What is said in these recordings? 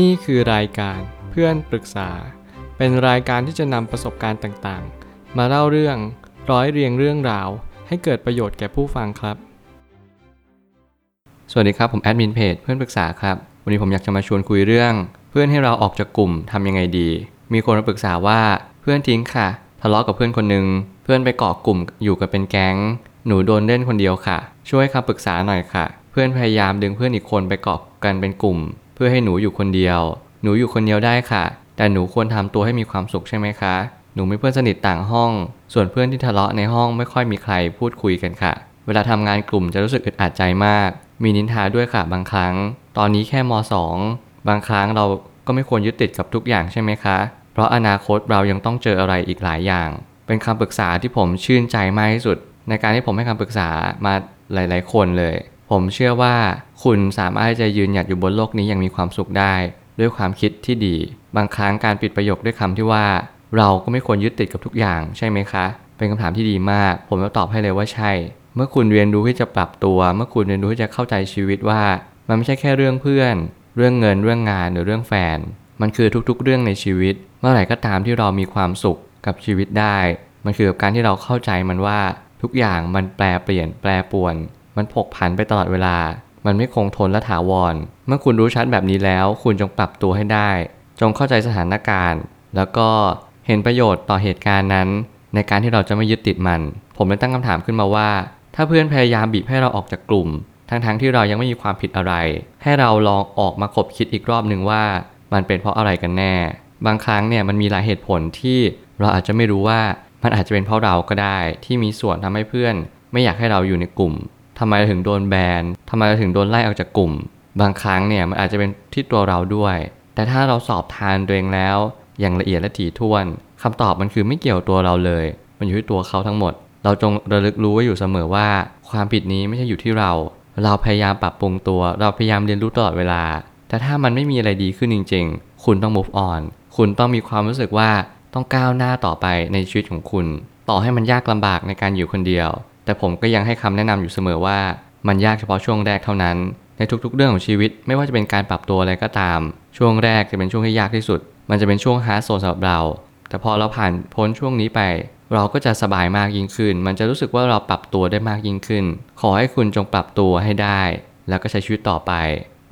นี่คือรายการเพื่อนปรึกษา เป็นรายการที่จะนำประสบการณ์ต่างๆ มาเล่าเรื่องร้อยเรียงเรื่องราว ให้เกิดประโยชน์แก่ผู้ฟังครับ สวัสดีครับ ผมแอดมินเพจเพื่อนปรึกษาครับ วันนี้ผมอยากจะมาชวนคุยเรื่อง เพื่อนให้เราออกจากกลุ่มทำยังไงดี มีคนมาปรึกษาว่าเพื่อนทิ้งค่ะ ทะเลาะกับเพื่อนคนหนึ่งเพื่อนไปเกาะกลุ่มอยู่กันเป็นแก๊ง หนูโดนเล่นคนเดียวค่ะ ช่วยคำปรึกษาหน่อยค่ะ เพื่อนพยายามดึงเพื่อนอีกคนไปเกาะกันเป็นกลุ่ม พื่อให้หนูอยู่คนเดียว หนูอยู่คนเดียวได้ค่ะ แต่หนูควรทำตัวให้มีความสุขใช่ไหมคะ หนูมีเพื่อนสนิทต่างห้อง ส่วนเพื่อนที่ทะเลาะในห้องไม่ค่อยมีใครพูดคุยกันค่ะ เวลาทำงานกลุ่มจะรู้สึกอึดอัดใจมาก มีนินทาด้วยค่ะบางครั้ง ตอนนี้แค่ม .2 บางครั้งเราก็ไม่ควรยึดติดกับทุกอย่างใช่ไหมคะ เพราะอนาคตเรายังต้องเจออะไรอีกหลายอย่าง เป็นคำปรึกษาที่ผมชื่นใจมากที่สุด ในการที่ผมให้คำปรึกษามาหลาย ๆ คนเลย ผมเชื่อว่าคุณสามารถจะยืนหยัดอยู่บนโลกนี้อย่างมีความสุขได้ ด้วยความคิดที่ดี บางครั้งการปิดประโยคด้วยคำที่ว่า เราก็ไม่ควรยึดติดกับทุกอย่างใช่ไหมคะ เป็นคำถามที่ดีมาก ผมจะตอบให้เลยว่าใช่ เมื่อคุณเรียนรู้ที่จะปรับตัว เมื่อคุณเรียนรู้ที่จะเข้าใจชีวิตว่า มันไม่ใช่แค่เรื่องเพื่อน เรื่องเงินเรื่องงานหรือเรื่องแฟน มันคือทุกๆ เรื่องในชีวิต เมื่อไหร่ก็ตามที่เรามีความสุขกับชีวิตได้ มันคือการที่เราเข้าใจมันว่าทุกอย่างมันแปลเปลี่ยนแปรปวน มันผกผันไปตลอดเวลา มันไม่คงทนและถาวร เมื่อคุณรู้ชัดแบบนี้แล้ว คุณจงปรับตัวให้ได้ จงเข้าใจสถานการณ์ แล้วก็เห็นประโยชน์ต่อเหตุการณ์นั้น ในการที่เราจะไม่ยึดติดมัน ผมเลยตั้งคำถามขึ้นมาว่า ถ้าเพื่อนพยายามบีบให้เราออกจากกลุ่ม ทั้งๆทที่เรายังไม่มีความผิดอะไร ให้เราลองออกมาคบคิดอีกรอบหนึ่งว่ามันเป็นเพราะอะไรกันแน่ บางครั้งเนี่ยมันมีหลายเหตุผลที่เราอาจจะไม่รู้ว่ามันอาจจะเป็นเพราะเราก็ได้ ที่มีส่วนทำให้เพื่อน ไม่อยากให้เราอยู่ในกลุ่ม ทำไมเราถึงโดนแบนทำไมเราถึงโดนไล่ออกจากกลุ่ม บางครั้งเนี่ยมันอาจจะเป็นที่ตัวเราด้วย แต่ถ้าเราสอบทานตัวเองแล้ว อย่างละเอียดและถี่ถ้วนคำตอบมันคือไม่เกี่ยวตัวเราเลย มันอยู่ที่ตัวเขาทั้งหมด เราจงระลึกรู้ไว้อยู่เสมอว่า ความผิดนี้ไม่ใช่อยู่ที่เรา เราพยายามปรับปรุงตัว เราพยายามเรียนรู้ตลอดเวลา แต่ถ้ามันไม่มีอะไรดีขึ้นจริง ๆ คุณต้อง move on คุณต้องมีความรู้สึกว่าต้องก้าวหน้าต่อไปในชีวิตของคุณ ต่อให้มันยากลำบากในการอยู่คนเดียว แต่ผมก็ยังให้คำแนะนำอยู่เสมอว่า มันยากเฉพาะช่วงแรกเท่านั้น ในทุกๆ เรื่องของชีวิต ไม่ว่าจะเป็นการปรับตัวอะไรก็ตาม ช่วงแรกจะเป็นช่วงที่ยากที่สุด มันจะเป็นช่วงฮาร์ดโซนสำหรับเรา แต่พอเราผ่านพ้นช่วงนี้ไป เราก็จะสบายมากยิ่งขึ้น มันจะรู้สึกว่าเราปรับตัวได้มากยิ่งขึ้น ขอให้คุณจงปรับตัวให้ได้ แล้วก็ใช้ชีวิตต่อไป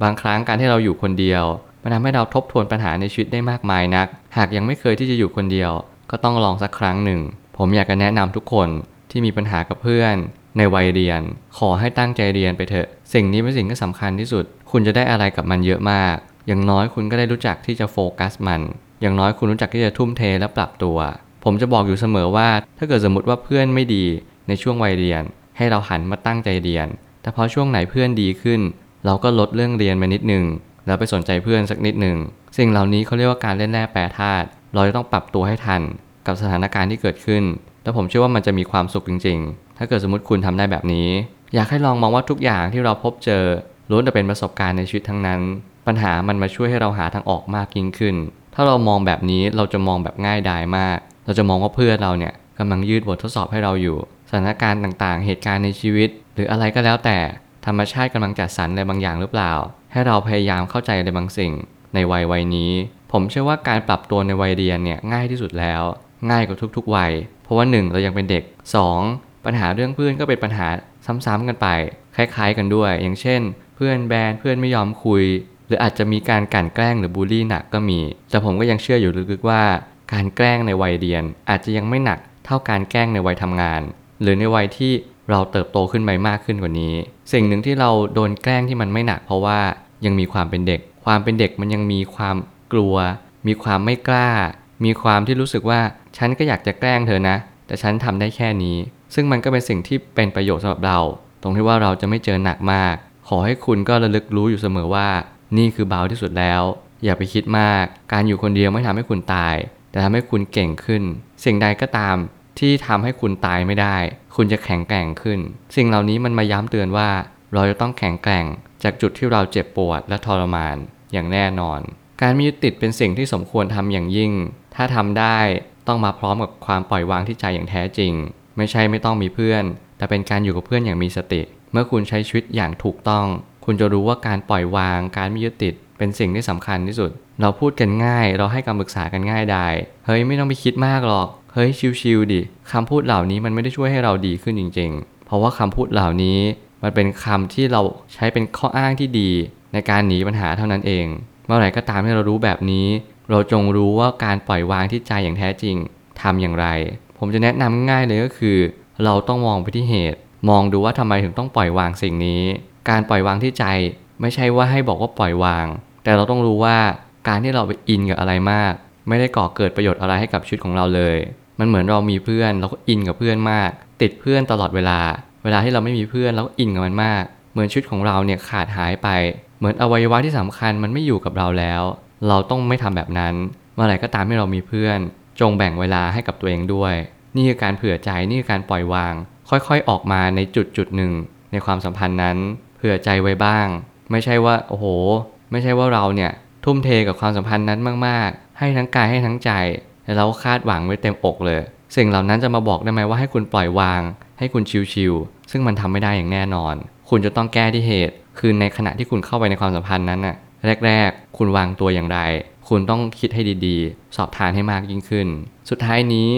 บางครั้งการที่เราอยู่คนเดียวมันทำให้เราทบทวนปัญหาในชีวิตได้มากมายนัก หากยังไม่เคยที่จะอยู่คนเดียว ก็ต้องลองสักครั้งหนึ่ง ผมอยากจะแนะนำทุกคน ที่มีปัญหากับเพื่อนในวัยเรียน ขอให้ตั้งใจเรียนไปเถอะ สิ่งนี้เป็นสิ่งที่สำคัญที่สุด คุณจะได้อะไรกับมันเยอะมาก อย่างน้อยคุณก็ได้รู้จักที่จะโฟกัสมัน อย่างน้อยคุณรู้จักที่จะทุ่มเทและปรับตัว ผมจะบอกอยู่เสมอว่า ถ้าเกิดสมมติว่าเพื่อนไม่ดีในช่วงวัยเรียน ให้เราหันมาตั้งใจเรียน แต่พอช่วงไหนเพื่อนดีขึ้น เราก็ลดเรื่องเรียนมานิดนึงแล้วไปสนใจเพื่อนสักนิดหนึ่งสิ่งเหล่านี้เขาเรียกว่าการเล่นแร่แปรธาตุเราจะต้องปรับตัวให้ทันกับสถานการณ์ที่เกิดขึ้น แล้วผมเชื่อว่ามันจะมีความสุขจริง ๆ ถ้าเกิดสมมติคุณทำได้แบบนี้ อยากให้ลองมองว่าทุกอย่างที่เราพบเจอล้วนแต่เป็นประสบการณ์ในชีวิตทั้งนั้น ปัญหามันมาช่วยให้เราหาทางออกมากยิ่งขึ้น ถ้าเรามองแบบนี้เราจะมองแบบง่ายดายมาก เราจะมองว่าเพื่อนเราเนี่ยกำลังยืดบททดสอบให้เราอยู่ สถานการณ์ต่างๆ เหตุการณ์ในชีวิต หรืออะไรก็แล้วแต่ธรรมชาติกำลังจัดสรรอะไรบางอย่างหรือเปล่า ให้เราพยายามเข้าใจอะไรบางสิ่ง ในวัยวัยนี้ ผมเชื่อว่าการปรับตัวในวัยเรียนเนี่ยง่ายที่สุดแล้ว ง่ายกว่าทุกๆวัย ราะว่า 1 เรายังเป็นเด็ก 2 ปัญหาเรื่องเพื่อนก็เป็นปัญหาซ้ำๆกันไป คล้ายๆ กันด้วย อย่างเช่น เพื่อนแบนเพื่อนไม่ยอมคุย หรืออาจจะมีการกลั่นแกล้งหรือบูลลี่หนักก็มี แต่ผมก็ยังเชื่ออยู่ลึกๆว่า การแกล้งในวัยเรียน อาจจะยังไม่หนักเท่าการแกล้งในวัยทำงาน หรือในวัยที่เราเติบโตขึ้นไปมากขึ้นกว่านี้ สิ่งหนึ่งที่เราโดนแกล้งที่มันไม่หนัก เพราะว่ายังมีความเป็นเด็ก ความเป็นเด็กมันยังมีความกลัว มีความไม่กล้า มีความที่รู้สึกว่าฉันก็อยากจะแกล้งเธอนะ แต่ฉันทำได้แค่นี้ ซึ่งมันก็เป็นสิ่งที่เป็นประโยชน์สำหรับเรา ตรงที่ว่าเราจะไม่เจอหนักมาก ขอให้คุณก็ระลึกรู้อยู่เสมอว่า นี่คือเบาที่สุดแล้ว อย่าไปคิดมาก การอยู่คนเดียวไม่ทำให้คุณตาย แต่ทำให้คุณเก่งขึ้น สิ่งใดก็ตามที่ทำให้คุณตายไม่ได้ คุณจะแข็งแกร่งขึ้น สิ่งเหล่านี้มันมาย้ำเตือนว่า เราจะต้องแข็งแกร่ง จากจุดที่เราเจ็บปวดและทรมาน อย่างแน่นอน การมียึดติดเป็นสิ่งที่สมควรทำอย่างยิ่ง ถ้าทำได้ ต้องมาพร้อมกับความปล่อยวางที่ใจอย่างแท้จริง ไม่ใช่ไม่ต้องมีเพื่อน แต่เป็นการอยู่กับเพื่อนอย่างมีสติ เมื่อคุณใช้ชีวิตอย่างถูกต้อง คุณจะรู้ว่าการปล่อยวาง การไม่ยึดติด เป็นสิ่งที่สำคัญที่สุด เราพูดกันง่าย เราให้คำปรึกษากันง่ายได้ เฮ้ยไม่ต้องไปคิดมากหรอก เฮ้ยชิวๆดิคำพูดเหล่านี้มันไม่ได้ช่วยให้เราดีขึ้นจริง ๆ เพราะว่าคำพูดเหล่านี้มันเป็นคำที่เราใช้เป็นข้ออ้างที่ดี ในการหนีปัญหาเท่านั้นเอง เมื่อไหร่ก็ตามที่เรารู้แบบนี้ เราจงรู้ว่าการปล่อยวางที่ใจอย่างแท้จริงทำอย่างไร ผมจะแนะนำง่ายเลยก็คือ เราต้องมองไปที่เหตุ มองดูว่าทำไมถึงต้องปล่อยวางสิ่งนี้ การปล่อยวางที่ใจ ไม่ใช่ว่าให้บอกว่าปล่อยวาง แต่เราต้องรู้ว่าการที่เราไปอินกับอะไรมาก ไม่ได้ก่อเกิดประโยชน์อะไรให้กับชีวิตของเราเลย มันเหมือนเรามีเพื่อนเราก็อินกับเพื่อนมาก ติดเพื่อนตลอดเวลา เวลาที่เราไม่มีเพื่อนเราก็อินกับมันมาก เหมือนชีวิตของเราเนี่ยขาดหายไป เหมือนอวัยวะที่สำคัญมันไม่อยู่กับเราแล้ว เราต้องไม่ทำแบบนั้น เมื่อไหร่ก็ตามที่เรามีเพื่อน จงแบ่งเวลาให้กับตัวเองด้วย นี่คือการเผื่อใจนี่คือการปล่อยวาง ค่อยๆออกมาในจุดจุดหนึ่ง ในความสัมพันธ์นั้น เผื่อใจไว้บ้าง ไม่ใช่ว่าโอ้โห ไม่ใช่ว่าเราเนี่ยทุ่มเทกับความสัมพันธ์นั้นมากๆ ให้ทั้งกายให้ทั้งใจแล้วเราคาดหวังไว้เต็มอกเลย สิ่งเหล่านั้นจะมาบอกได้ไหมว่าให้คุณปล่อยวาง ให้คุณชิวๆซึ่งมันทำไม่ได้อย่างแน่นอน คุณจะต้องแก้ที่เหตุ คือในขณะที่คุณเข้าไปในความสัมพันธ์นั้นน่ะ แรก ๆ คุณวางตัวอย่างไร คุณต้องคิดให้ดีๆ สอบทานให้มากยิ่งขึ้น สุดท้ายนี้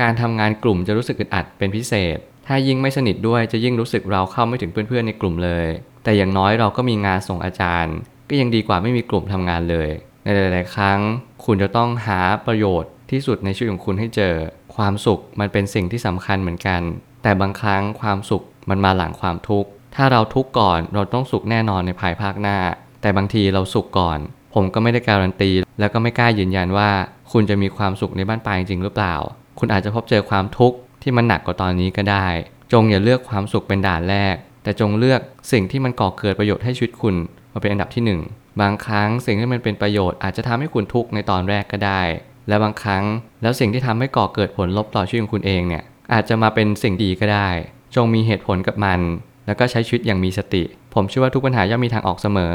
การทำงานกลุ่มจะรู้สึกอึดอัดเป็นพิเศษ ถ้ายิ่งไม่สนิทด้วยจะยิ่งรู้สึกเราเข้าไม่ถึงเพื่อนๆในกลุ่มเลย แต่อย่างน้อยเราก็มีงานส่งอาจารย์ ก็ยังดีกว่าไม่มีกลุ่มทำงานเลย ในหลาย ๆ ครั้ง คุณจะต้องหาประโยชน์ที่สุดในชีวิตของคุณให้เจอ ความสุขมันเป็นสิ่งที่สำคัญเหมือนกัน แต่บางครั้งความสุขมันมาหลังความทุกข์ ถ้าเราทุกข์ก่อนเราต้องสุขแน่นอนในภายภาคหน้า แต่บางทีเราสุขก่อน ผมก็ไม่ได้การันตี แล้วก็ไม่กล้ายืนยันว่า คุณจะมีความสุขในบ้านปลายจริงหรือเปล่า คุณอาจจะพบเจอความทุกข์ที่มันหนักกว่าตอนนี้ก็ได้ จงอย่าเลือกความสุขเป็นด่านแรก แต่จงเลือกสิ่งที่มันก่อเกิดประโยชน์ให้ชีวิตคุณมาเป็นอันดับที่หนึ่งบางครั้งสิ่งที่มันเป็นประโยชน์อาจจะทำให้คุณทุกข์ในตอนแรกก็ได้ และบางครั้งแล้วสิ่งที่ทำให้ก่อเกิดผลลบต่อชีวิตของคุณเองเนี่ยอาจจะมาเป็นสิ่งดีก็ได้ จงมีเหตุผลกับมัน แล้วก็ใช้ชีวิตอย่างมีสติ ผมเชื่อว่าทุกปัญหาย่อมมีทางออกเสมอ